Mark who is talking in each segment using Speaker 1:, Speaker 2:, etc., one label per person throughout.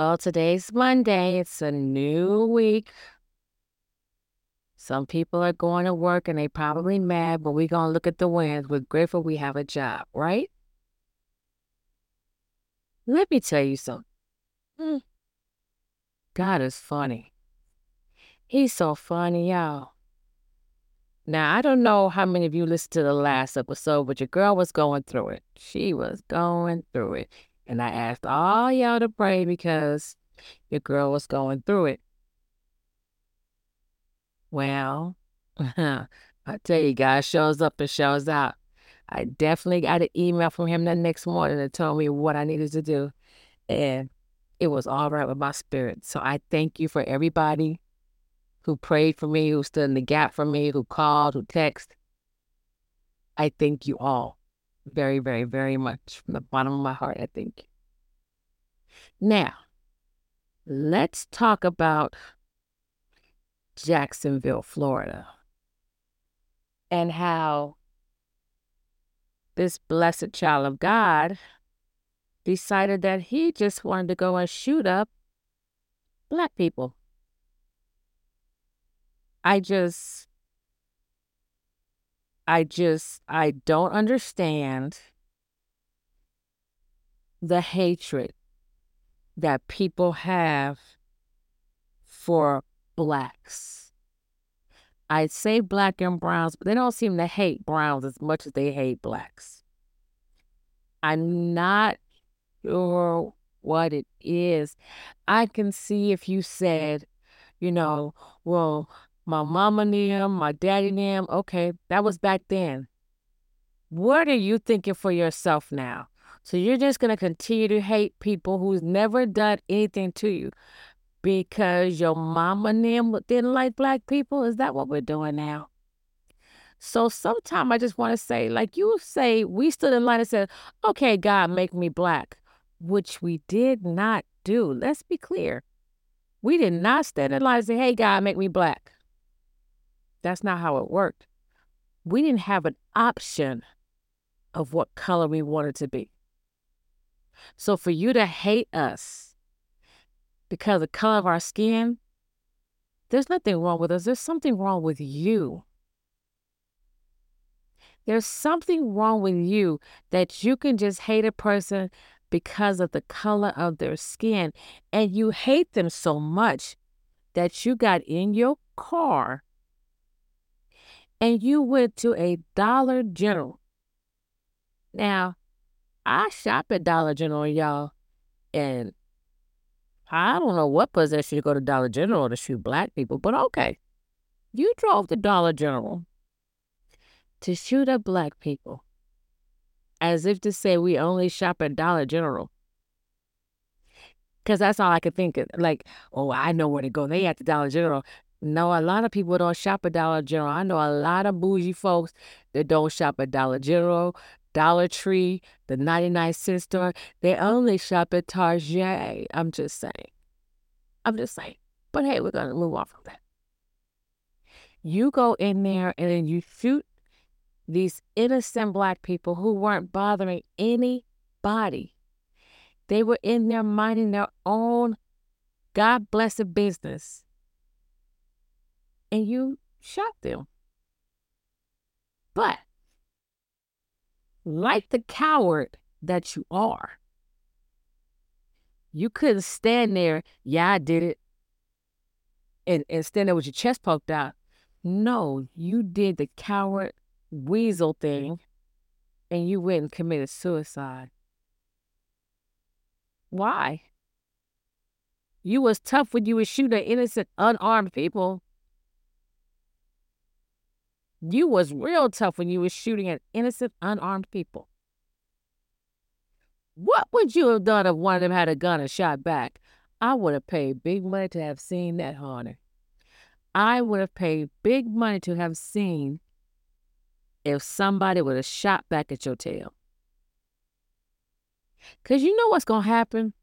Speaker 1: Well, today's Monday. It's a new week. Some people are going to work and they probably mad, but we're going to look at the wins. We're grateful we have a job, right? Let me tell you something. Hmm. God is funny. He's so funny, y'all. Now, I don't know how many of you listened to the last episode, but your girl was going through it. She was going through it. And I asked all y'all to pray because your girl was going through it. Well, I tell you, God shows up and shows out. I definitely got an email from him the next morning that told me what I needed to do. And it was all right with my spirit. So I thank you for everybody who prayed for me, who stood in the gap for me, who called, who texted. I thank you all very, very, very much from the bottom of my heart. I thank you. Now, let's talk about Jacksonville, Florida, and how this blessed child of God decided that he just wanted to go and shoot up black people. I just, I just, I don't understand the hatred that people have for blacks. I'd say black and browns, but they don't seem to hate browns as much as they hate blacks. I'm not sure what it is. I can see if you said, you know, well, my mama knew him, my daddy knew him. Okay, that was back then. What are you thinking for yourself now? So you're just going to continue to hate people who's never done anything to you because your mama them didn't like black people? Is that what we're doing now? So sometimes I just want to say, like you say, we stood in line and said, okay, God, make me black, which we did not do. Let's be clear. We did not stand in line and say, hey, God, make me black. That's not how it worked. We didn't have an option of what color we wanted to be. So for you to hate us because of the color of our skin, there's nothing wrong with us. There's something wrong with you. There's something wrong with you that you can just hate a person because of the color of their skin. And you hate them so much that you got in your car and you went to a Dollar General. Now, I shop at Dollar General, y'all, and I don't know what possessed you to go to Dollar General to shoot black people, but okay. You drove to Dollar General to shoot up black people, as if to say we only shop at Dollar General. Because that's all I could think of. Like, oh, I know where to go. They at the Dollar General. No, a lot of people don't shop at Dollar General. I know a lot of bougie folks that don't shop at Dollar General, Dollar Tree, the 99 cent store. They only shop at Target. I'm just saying. I'm just saying. But hey, we're going to move on from that. You go in there and then you shoot these innocent black people who weren't bothering anybody. They were in there minding their own God blessed business. And you shot them. But like the coward that you are. You couldn't stand there, yeah, I did it, and, and stand there with your chest poked out. No, you did the coward weasel thing and you went and committed suicide. Why? You was tough when you was shooting innocent, unarmed people. You was real tough when you was shooting at innocent, unarmed people. What would you have done if one of them had a gun and shot back? I would have paid big money to have seen that, Hunter. I would have paid big money to have seen if somebody would have shot back at your tail. Because you know what's going to happen?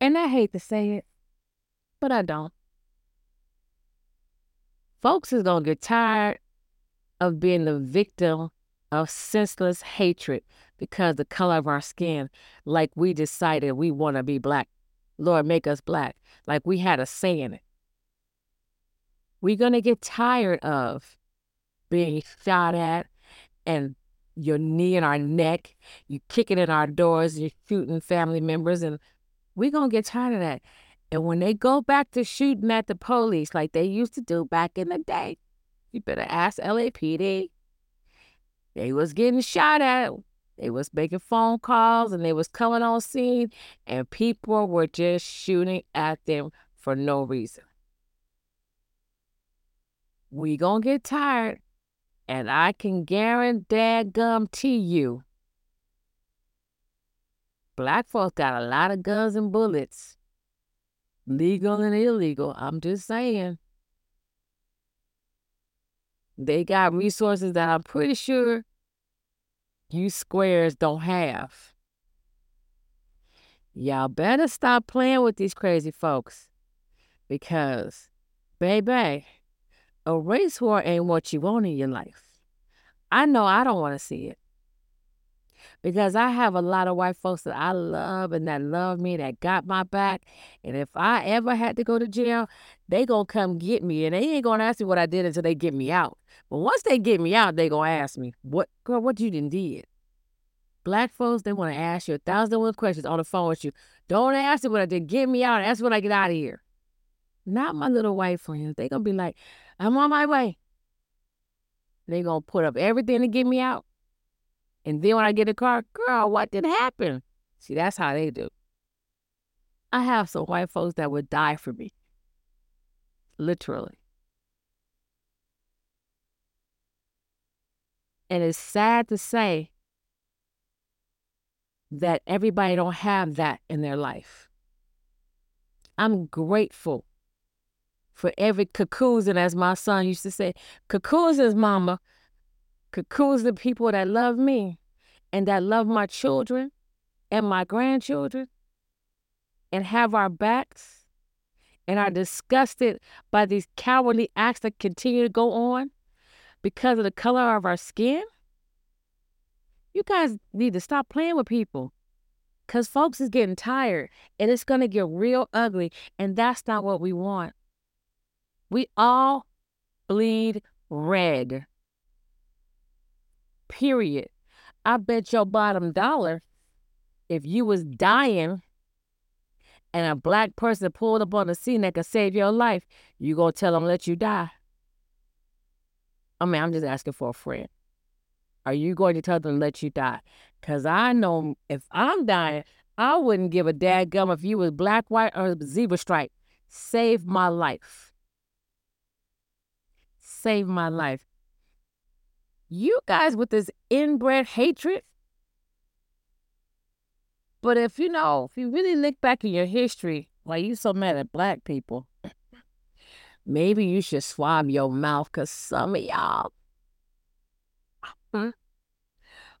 Speaker 1: And I hate to say it, but I don't folks is going to get tired of being the victim of senseless hatred because the color of our skin, like we decided we want to be black. Lord, make us black. Like we had a say in it. We're going to get tired of being shot at and your knee in our neck, you kicking in our doors, you're shooting family members, and we're going to get tired of that. And when they go back to shooting at the police like they used to do back in the day, you better ask LAPD. They was getting shot at. They was making phone calls and they was coming on scene and people were just shooting at them for no reason. We gonna get tired and I can guarantee gum to you black folks got a lot of guns and bullets. Legal and illegal. I'm just saying. They got resources that I'm pretty sure you squares don't have. Y'all better stop playing with these crazy folks because, baby, a race war ain't what you want in your life. I know I don't want to see it because I have a lot of white folks that I love and that love me, that got my back. And if I ever had to go to jail, they gonna come get me, and they ain't gonna ask me what I did until they get me out. But once they get me out, they gonna ask me, "What, girl? What you done did?" Black folks, they want to ask you a thousand one questions on the phone with you. Don't ask me what I did. Get me out. That's when I get out of here. Not my little white friends. They gonna be like, I'm on my way. They gonna put up everything to get me out. And then when I get a the car, girl, what did happen? See, that's how they do. I have some white folks that would die for me. Literally. And it's sad to say that everybody don't have that in their life. I'm grateful for every cocoon, as my son used to say, is mama. Cocoons the people that love me and that love my children and my grandchildren and have our backs and are disgusted by these cowardly acts that continue to go on because of the color of our skin. You guys need to stop playing with people because folks is getting tired and it's going to get real ugly. And that's not what we want. We all bleed red. Period. I bet your bottom dollar if you was dying and a black person pulled up on the scene that could save your life, you gonna tell them let you die. I mean, I'm just asking for a friend. Are you going to tell them let you die? Because I know if I'm dying, I wouldn't give a gum if you was black, white, or zebra stripe. Save my life. Save my life. You guys with this inbred hatred. But if you know, if you really look back in your history, why you so mad at black people, maybe you should swab your mouth because some of y'all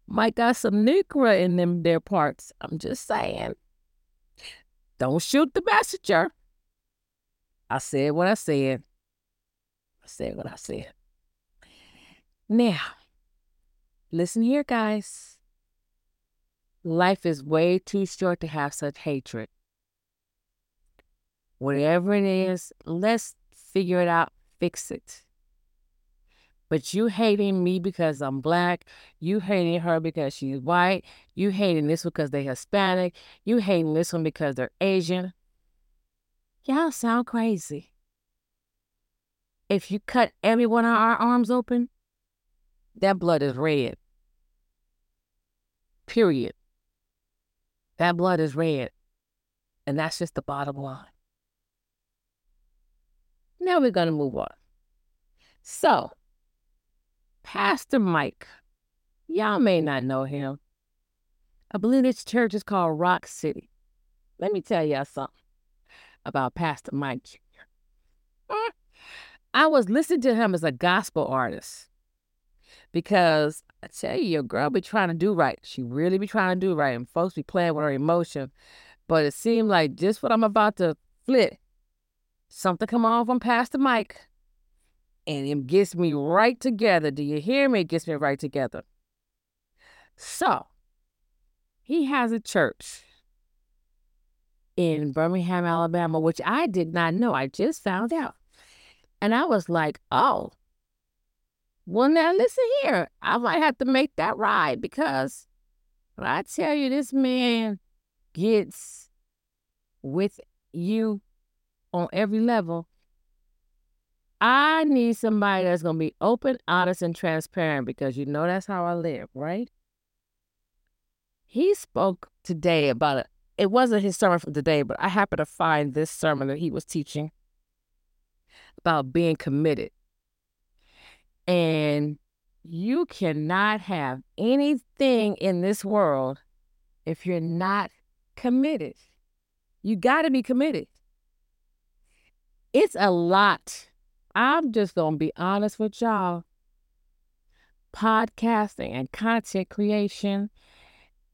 Speaker 1: might got some Negro in them their parts. I'm just saying. Don't shoot the messenger. I said what I said. I said what I said. Now, listen here, guys. Life is way too short to have such hatred. Whatever it is, let's figure it out, fix it. But you hating me because I'm black. You hating her because she's white. You hating this one because they're Hispanic. You hating this one because they're Asian. Y'all sound crazy. If you cut every one of our arms open, that blood is red. Period. That blood is red. And that's just the bottom line. Now we're going to move on. So, Pastor Mike. Y'all may not know him. I believe this church is called Rock City. Let me tell y'all something about Pastor Mike Jr. Mm. I was listening to him as a gospel artist because I tell you, your girl be trying to do right. She really be trying to do right, and folks be playing with her emotion. But it seemed like just what I'm about to flip, something come on from Pastor Mike and it gets me right together. Do you hear me? It gets me right together. So, he has a church. in Birmingham, Alabama, which I did not know. I just found out. And I was like, oh, well, now listen here. I might have to make that ride because I tell you this man gets with you on every level, I need somebody that's going to be open, honest, and transparent because you know that's how I live, right? He spoke today about it. It wasn't his sermon for today, but I happened to find this sermon that he was teaching about being committed. And you cannot have anything in this world if you're not committed. You got to be committed. It's a lot. I'm just going to be honest with y'all. Podcasting and content creation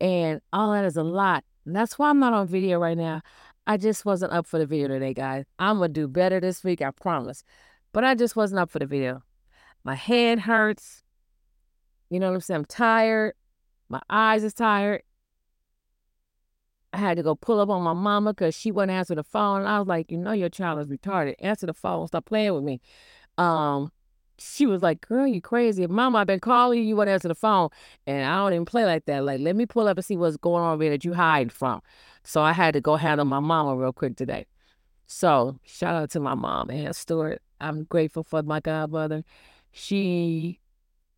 Speaker 1: and all that is a lot. That's why I'm not on video right now. I just wasn't up for the video today, guys. I'm going to do better this week, I promise. But I just wasn't up for the video. My head hurts. You know what I'm saying? I'm tired. My eyes is tired. I had to go pull up on my mama because she wouldn't answer the phone. And I was like, you know, your child is retarded. Answer the phone. Stop playing with me. Um, she was like, girl, you crazy. Mama, I've been calling you. You wouldn't answer the phone. And I don't even play like that. Like, let me pull up and see what's going on there that you hide from. So I had to go handle my mama real quick today. So shout out to my mom, Ann Stewart. I'm grateful for my godmother. She,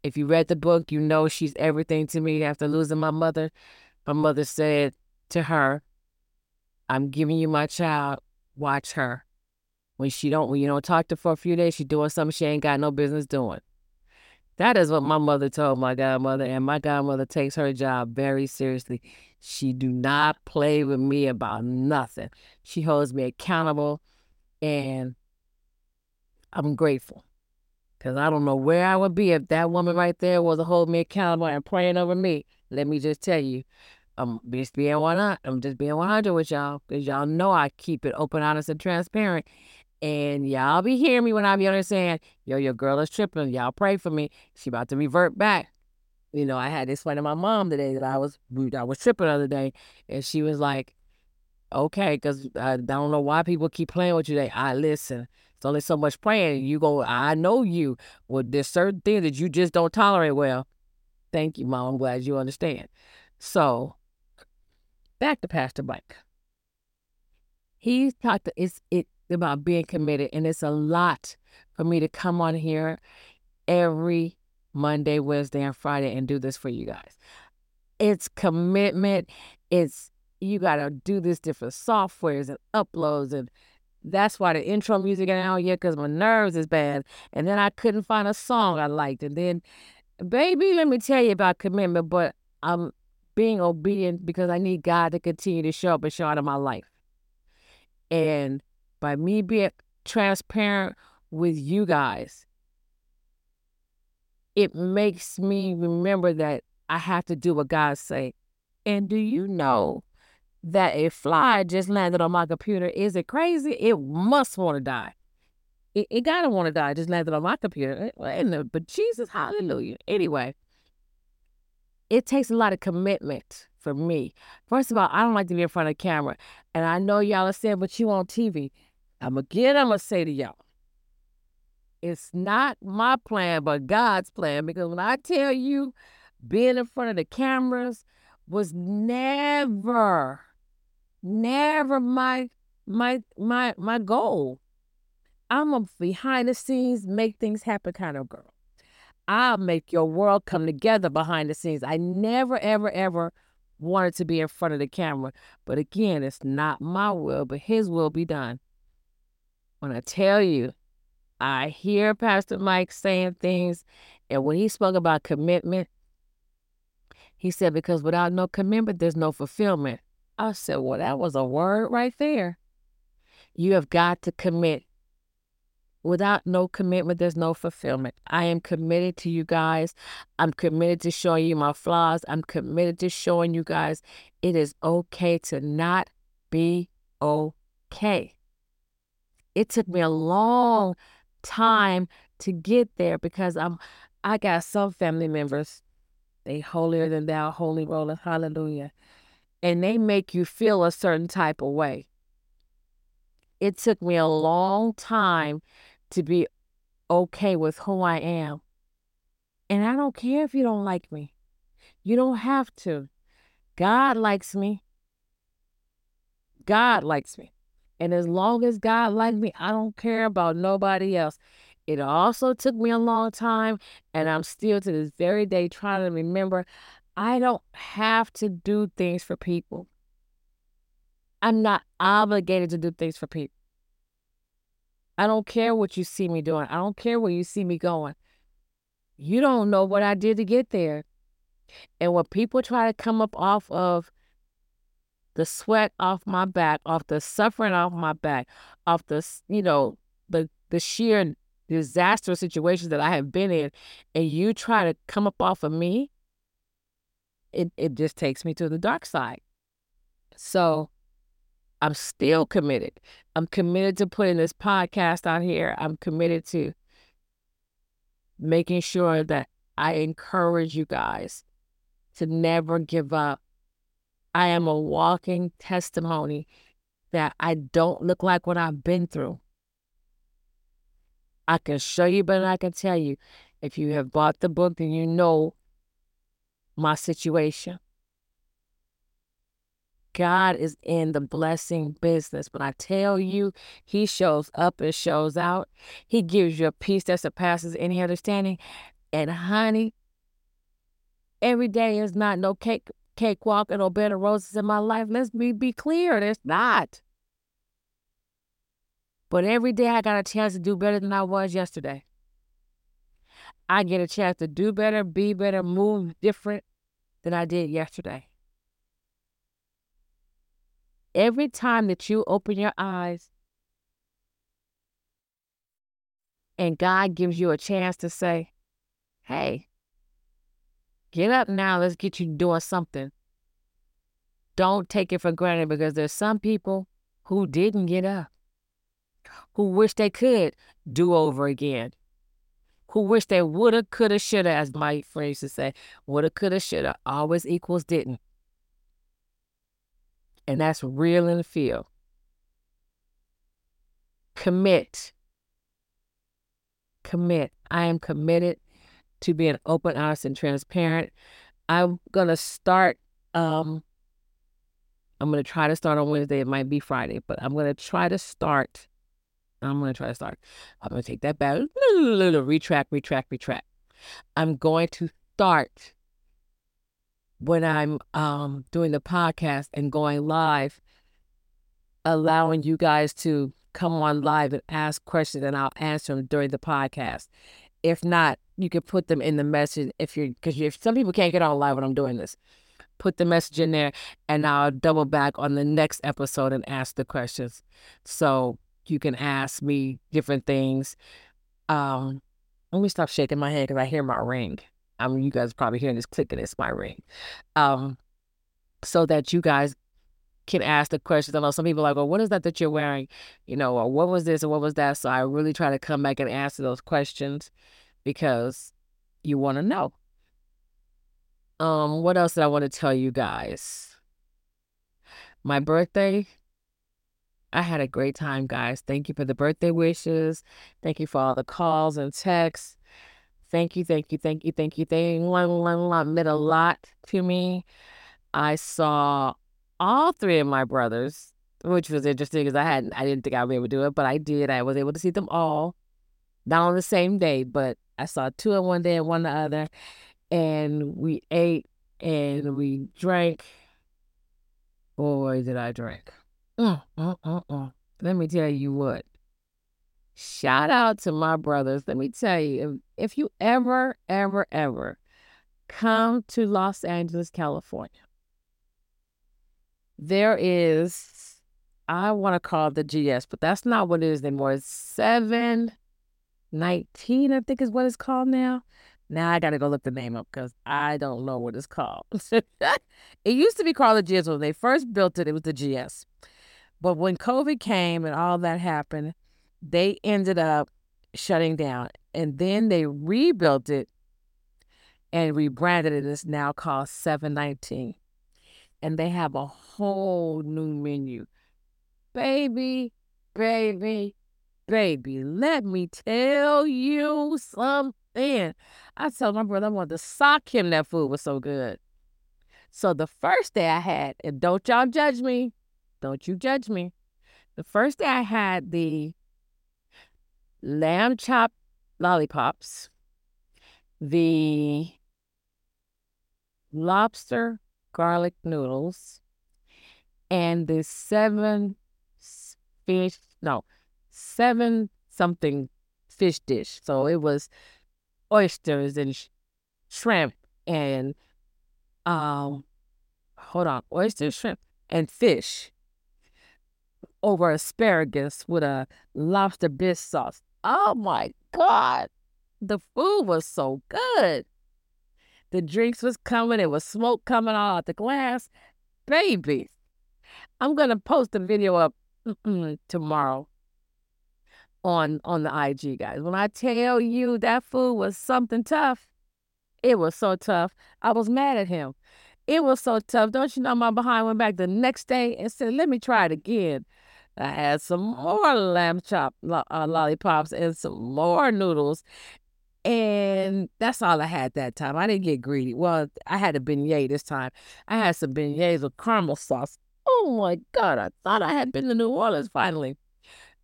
Speaker 1: if you read the book, you know she's everything to me after losing my mother. My mother said, to her, I'm giving you my child, watch her. When she don't, when you don't talk to her for a few days, she doing something she ain't got no business doing. That is what my mother told my godmother, and my godmother takes her job very seriously. She do not play with me about nothing. She holds me accountable, and I'm grateful. Because I don't know where I would be if that woman right there was to hold me accountable and praying over me. Let me just tell you, I'm just being one. I'm just being 100 with y'all because y'all know I keep it open, honest, and transparent. And y'all be hearing me when I be understanding, yo, your girl is tripping. Y'all pray for me. She about to revert back. You know, I had this one to my mom today that I was I was tripping the other day, and she was like, "Okay," because I don't know why people keep playing with you. They, I listen. It's only so much praying. You go, I know you. Well, there's certain things that you just don't tolerate well. Thank you, mom. I'm glad you understand. So back to Pastor Mike. He talked it's it about being committed, and it's a lot for me to come on here every Monday, Wednesday, and Friday and do this for you guys. It's commitment. It's you gotta do this different softwares and uploads and that's why the intro music ain't out yet because my nerves is bad. And then I couldn't find a song I liked. And then, baby, let me tell you about commitment. But I'm being obedient because I need God to continue to show up and show out in my life. And by me being transparent with you guys, it makes me remember that I have to do what God say. And do you know that a fly just landed on my computer? Is it crazy? It must want to die. It, it gotta want to die. Just landed on my computer. But Jesus, hallelujah. Anyway, it takes a lot of commitment for me. First of all, I don't like to be in front of the camera. And I know y'all are saying, but you on TV. I'm again, I'm to say to y'all, it's not my plan, but God's plan. Because when I tell you, being in front of the cameras was never, never my my my my goal. I'm a behind the scenes, make things happen kind of girl. I'll make your world come together behind the scenes. I never, ever, ever wanted to be in front of the camera. But again, it's not my will, but his will be done. When I tell you, I hear Pastor Mike saying things, and when he spoke about commitment, he said, because without no commitment, there's no fulfillment. I said, well, that was a word right there. You have got to commit Without no commitment, there's no fulfillment. I am committed to you guys. I'm committed to showing you my flaws. I'm committed to showing you guys it is okay to not be okay. It took me a long time to get there because I'm I got some family members, they holier than thou, holy roller, hallelujah. And they make you feel a certain type of way. it took me a long time to be okay with who I am. And I don't care if you don't like me. You don't have to. God likes me. God likes me. And as long as God likes me, I don't care about nobody else. It also took me a long time, and I'm still to this very day trying to remember I don't have to do things for people. I'm not obligated to do things for people. I don't care what you see me doing. I don't care where you see me going. You don't know what I did to get there. And when people try to come up off of the sweat off my back, off the suffering off my back, off the, you know, the the sheer disastrous situations that I have been in, and you try to come up off of me, it, it just takes me to the dark side. So I'm still committed. I'm committed to putting this podcast out here. I'm committed to making sure that I encourage you guys to never give up. I am a walking testimony that I don't look like what I've been through. I can show you, but I can tell you. If you have bought the book, then you know my situation. God is in the blessing business. When I tell you, He shows up and shows out. He gives you a peace that surpasses any understanding. And honey, every day is not no cake cakewalk and no bed of roses in my life. Let's be, be clear, it's not. But every day I got a chance to do better than I was yesterday. I get a chance to do better, be better, move different than I did yesterday. Every time that you open your eyes and God gives you a chance to say, hey, get up now, let's get you doing something. Don't take it for granted because there's some people who didn't get up who wish they could do over again, who wish they woulda, coulda, shoulda, as my friend used say, woulda, coulda, shoulda, always equals didn't. And that's real in the field. Commit. Commit. I am committed to being open, honest, and transparent. I'm gonna start um I'm gonna try to start on Wednesday. It might be Friday, but I'm gonna try to start I'm going to try to start. I'm going to take that back. Retract, retract, retract. I'm going to start when I'm um, doing the podcast and going live, allowing you guys to come on live and ask questions and I'll answer them during the podcast. If not, you can put them in the message if you're, because if some people can't get on live when I'm doing this, put the message in there and I'll double back on the next episode and ask the questions. So you can ask me different things. Um, let me stop shaking my head because I hear my ring. I mean, you guys probably hearing this clicking. It's my ring. Um, so that you guys can ask the questions. I know some people are like, well, what is that that you're wearing? You know, or what was this or what was that? So I really try to come back and answer those questions because you want to know. Um, what else did I want to tell you guys? My birthday I had a great time, guys. Thank you for the birthday wishes. Thank you for all the calls and texts. Thank you, thank you, thank you, thank you. They meant a lot to me. I saw all three of my brothers, which was interesting because I hadn't, I didn't think I'd be able to do it, but I did. I was able to see them all, not on the same day, but I saw two of one day and one the other, and we ate and we drank. Boy, did I drink! Mm, mm, mm. Let me tell you what. Shout out to my brothers. Let me tell you, if, if you ever, ever, ever come to Los Angeles, California, there is, I want to call it the GS, but that's not what it is anymore. It's 719, I think is what it's called now. Now I got to go look the name up because I don't know what it's called. it used to be called the GS. When they first built it, it was the GS. But when COVID came and all that happened, they ended up shutting down. And then they rebuilt it and rebranded it. It's now called 719. And they have a whole new menu. Baby, baby, baby, let me tell you something. I told my brother I wanted to sock him. That food was so good. So the first day I had, and don't y'all judge me, don't you judge me. The first day I had the lamb chop lollipops, the lobster garlic noodles, and the seven fish, no, seven something fish dish. So it was oysters and sh- shrimp and um hold on, oysters, shrimp and fish over asparagus with a lobster bisque sauce. Oh my god. The food was so good. The drinks was coming, it was smoke coming all out the glass. Baby. I'm gonna post a video up tomorrow on on the IG, guys. When I tell you that food was something tough, it was so tough. I was mad at him. It was so tough. Don't you know my behind went back the next day and said, let me try it again. I had some more lamb chop uh, lollipops and some more noodles. And that's all I had that time. I didn't get greedy. Well, I had a beignet this time. I had some beignets with caramel sauce. Oh my God, I thought I had been to New Orleans finally.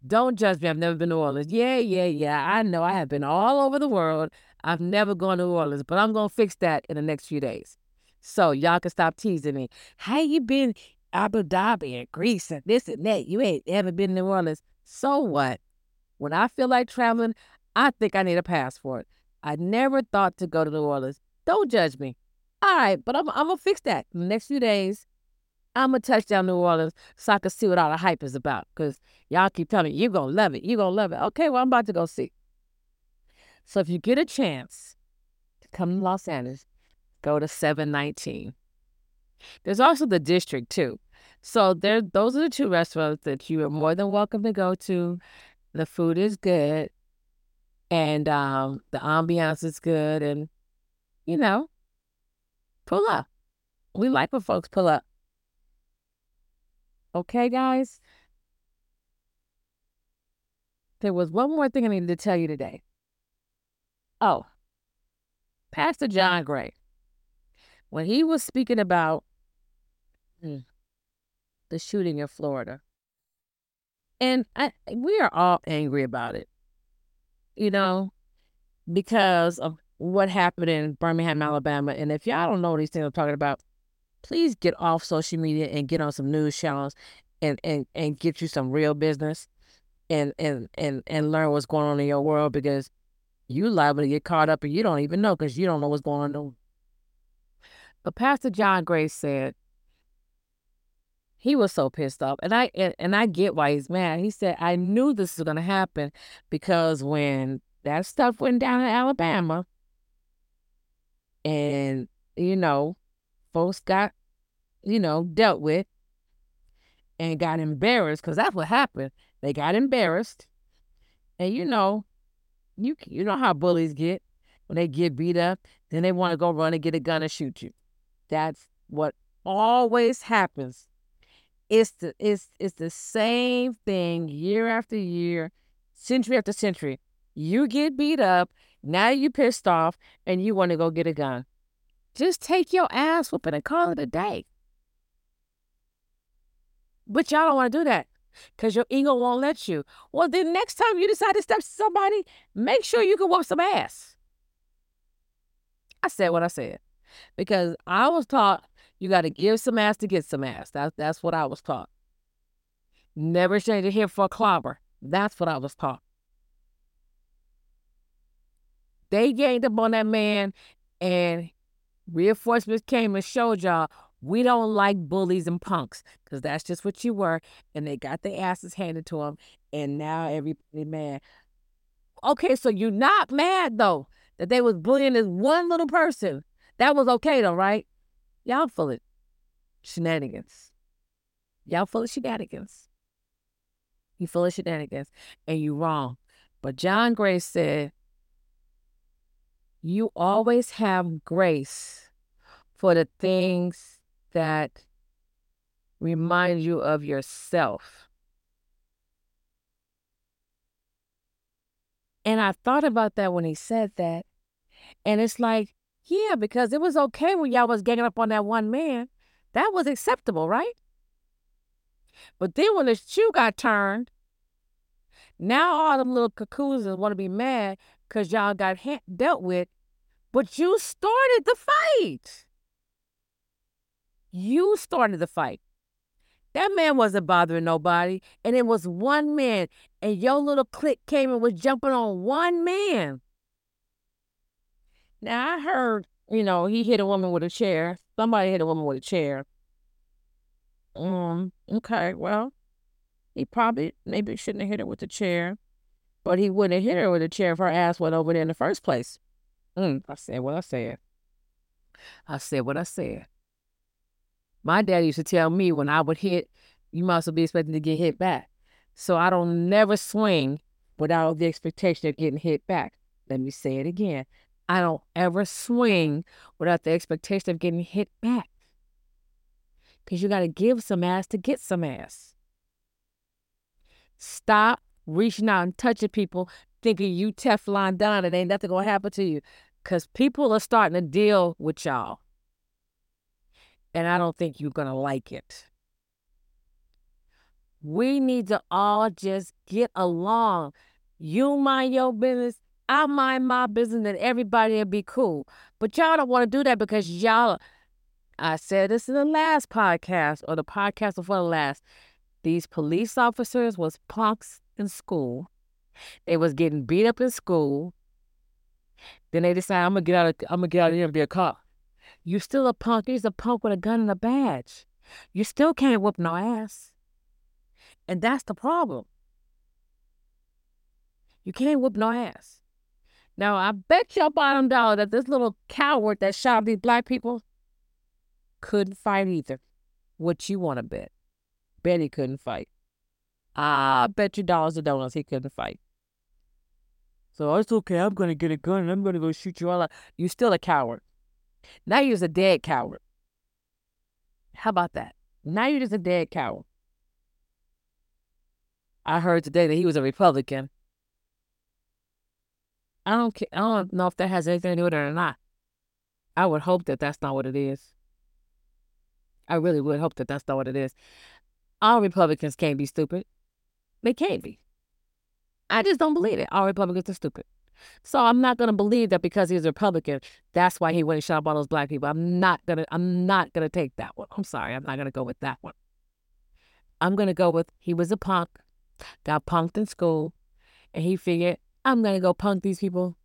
Speaker 1: Don't judge me. I've never been to New Orleans. Yeah, yeah, yeah. I know I have been all over the world. I've never gone to New Orleans, but I'm going to fix that in the next few days. So y'all can stop teasing me. How you been Abu Dhabi and Greece and this and that? You ain't ever been to New Orleans. So what? When I feel like traveling, I think I need a passport. I never thought to go to New Orleans. Don't judge me. All right, but I'm, I'm going to fix that in the next few days. I'm going to touch down New Orleans so I can see what all the hype is about. Because y'all keep telling me, you're going to love it. You're going to love it. Okay, well, I'm about to go see. So if you get a chance to come to Los Angeles, go to 719. There's also the district, too. So there, those are the two restaurants that you are more than welcome to go to. The food is good, and um, the ambiance is good, and you know, pull up. We like when folks pull up. Okay, guys? There was one more thing I needed to tell you today. Oh, Pastor John Gray, when he was speaking about hmm, the shooting in Florida, and I, we are all angry about it, you know, because of what happened in Birmingham, Alabama. And if y'all don't know these things I'm talking about, please get off social media and get on some news channels and, and, and get you some real business and, and, and, and learn what's going on in your world because you liable to get caught up and you don't even know because you don't know what's going on. But Pastor John Gray said he was so pissed off, and I and, I get why he's mad. He said I knew this was going to happen because when that stuff went down in Alabama, and you know folks got, you know, dealt with and got embarrassed because that's what happened. They got embarrassed. And you know, you you know how bullies get when they get beat up, then they want to go run and get a gun and shoot you. That's what always happens. It's the it's it's the same thing year after year, century after century. You get beat up, now you pissed off, and you want to go get a gun. Just take your ass whooping and call it a day. But y'all don't want to do that because your ego won't let you. Well, then next time you decide to step to somebody, make sure you can whoop some ass. I said what I said because I was taught you got to give some ass to get some ass. That's that's what I was taught. Never change it here for a clobber. That's what I was taught. They ganged up on that man and Reinforcements came and showed y'all we don't like bullies and punks because that's just what you were. And they got their asses handed to them. And now everybody mad. Okay, so you're not mad though that they was bullying this one little person. That was okay though, right? Y'all full of shenanigans. Y'all full of shenanigans. You full of shenanigans. And you wrong. But John Gray said you always have grace for the things that remind you of yourself. And I thought about that when he said that. And it's like, yeah, because it was okay when y'all was ganging up on that one man. That was acceptable, right? But then when the shoe got turned, now all them little cuckoos want to be mad because y'all got ha- dealt with, but you started the fight. You started the fight. That man wasn't bothering nobody, and it was one man, and your little clique came and was jumping on one man. Now I heard, you know, he hit a woman with a chair. Somebody hit a woman with a chair. Um, okay, well, he probably maybe shouldn't have hit her with a chair, but he wouldn't have hit her with a chair if her ass went over there in the first place. Mm, I said what I said. I said what I said. My dad used to tell me when I would hit, you must be expecting to get hit back. So I don't never swing without the expectation of getting hit back. Let me say it again. I don't ever swing without the expectation of getting hit back. Because you got to give some ass to get some ass. Stop reaching out and touching people thinking you Teflon Don and ain't nothing going to happen to you. Because people are starting to deal with y'all. And I don't think you're going to like it. We need to all just get along. You mind your business. I mind my business and everybody will be cool. But y'all don't want to do that because y'all, I said this in the last podcast or the podcast before the last. These police officers was punks in school. They was getting beat up in school. Then they decide I'm gonna get out of I'm gonna get out of here and be a cop. You still a punk. You're a punk with a gun and a badge. You still can't whoop no ass. And that's the problem. You can't whoop no ass. Now, I bet your bottom dollar that this little coward that shot these black people couldn't fight either. What you want to bet? Bet he couldn't fight. I bet you dollars to donuts he couldn't fight. So oh, it's okay. I'm going to get a gun and I'm going to go shoot you all out. You're still a coward. Now you're just a dead coward. How about that? Now you're just a dead coward. I heard today that he was a Republican. I don't care. I don't know if that has anything to do with it or not. I would hope that that's not what it is. I really would hope that that's not what it is. All Republicans can't be stupid. They can't be. I just don't believe it. All Republicans are stupid. So I'm not gonna believe that because he's a Republican, that's why he went and shot up all those black people. I'm not gonna I'm not gonna take that one. I'm sorry, I'm not gonna go with that one. I'm gonna go with he was a punk, got punked in school, and he figured, I'm gonna go punk these people.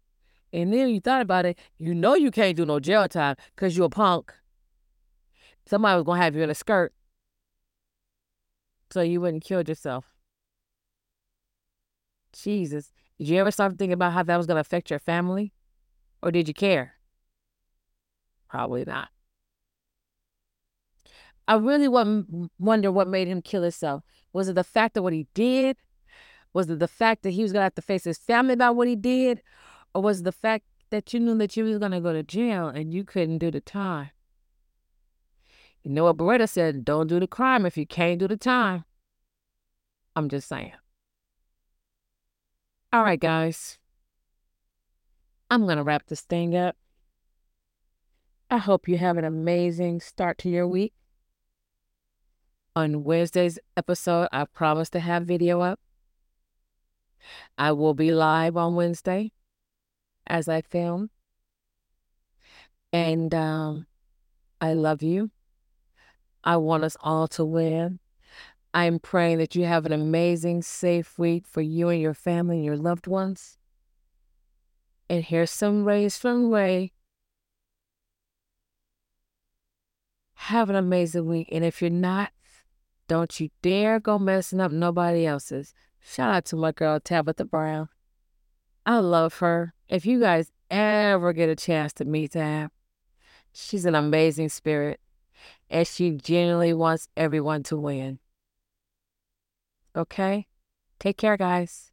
Speaker 1: And then you thought about it, you know you can't do no jail time because you're a punk. Somebody was gonna have you in a skirt. So you wouldn't kill yourself. Jesus. Did you ever start thinking about how that was gonna affect your family? Or did you care? Probably not. I really wonder what made him kill himself. Was it the fact of what he did? Was it the fact that he was going to have to face his family about what he did? Or was it the fact that you knew that you was going to go to jail and you couldn't do the time? You know what Baretta said? Don't do the crime if you can't do the time. I'm just saying. All right, guys. I'm going to wrap this thing up. I hope you have an amazing start to your week. On Wednesday's episode, I promise to have video up. I will be live on Wednesday as I film. And um, I love you. I want us all to win. I'm praying that you have an amazing, safe week for you and your family and your loved ones. And here's some rays from Ray. Have an amazing week. And if you're not, don't you dare go messing up nobody else's. Shout out to my girl Tabitha Brown. I love her. If you guys ever get a chance to meet Tab, she's an amazing spirit and she genuinely wants everyone to win. Okay? Take care, guys.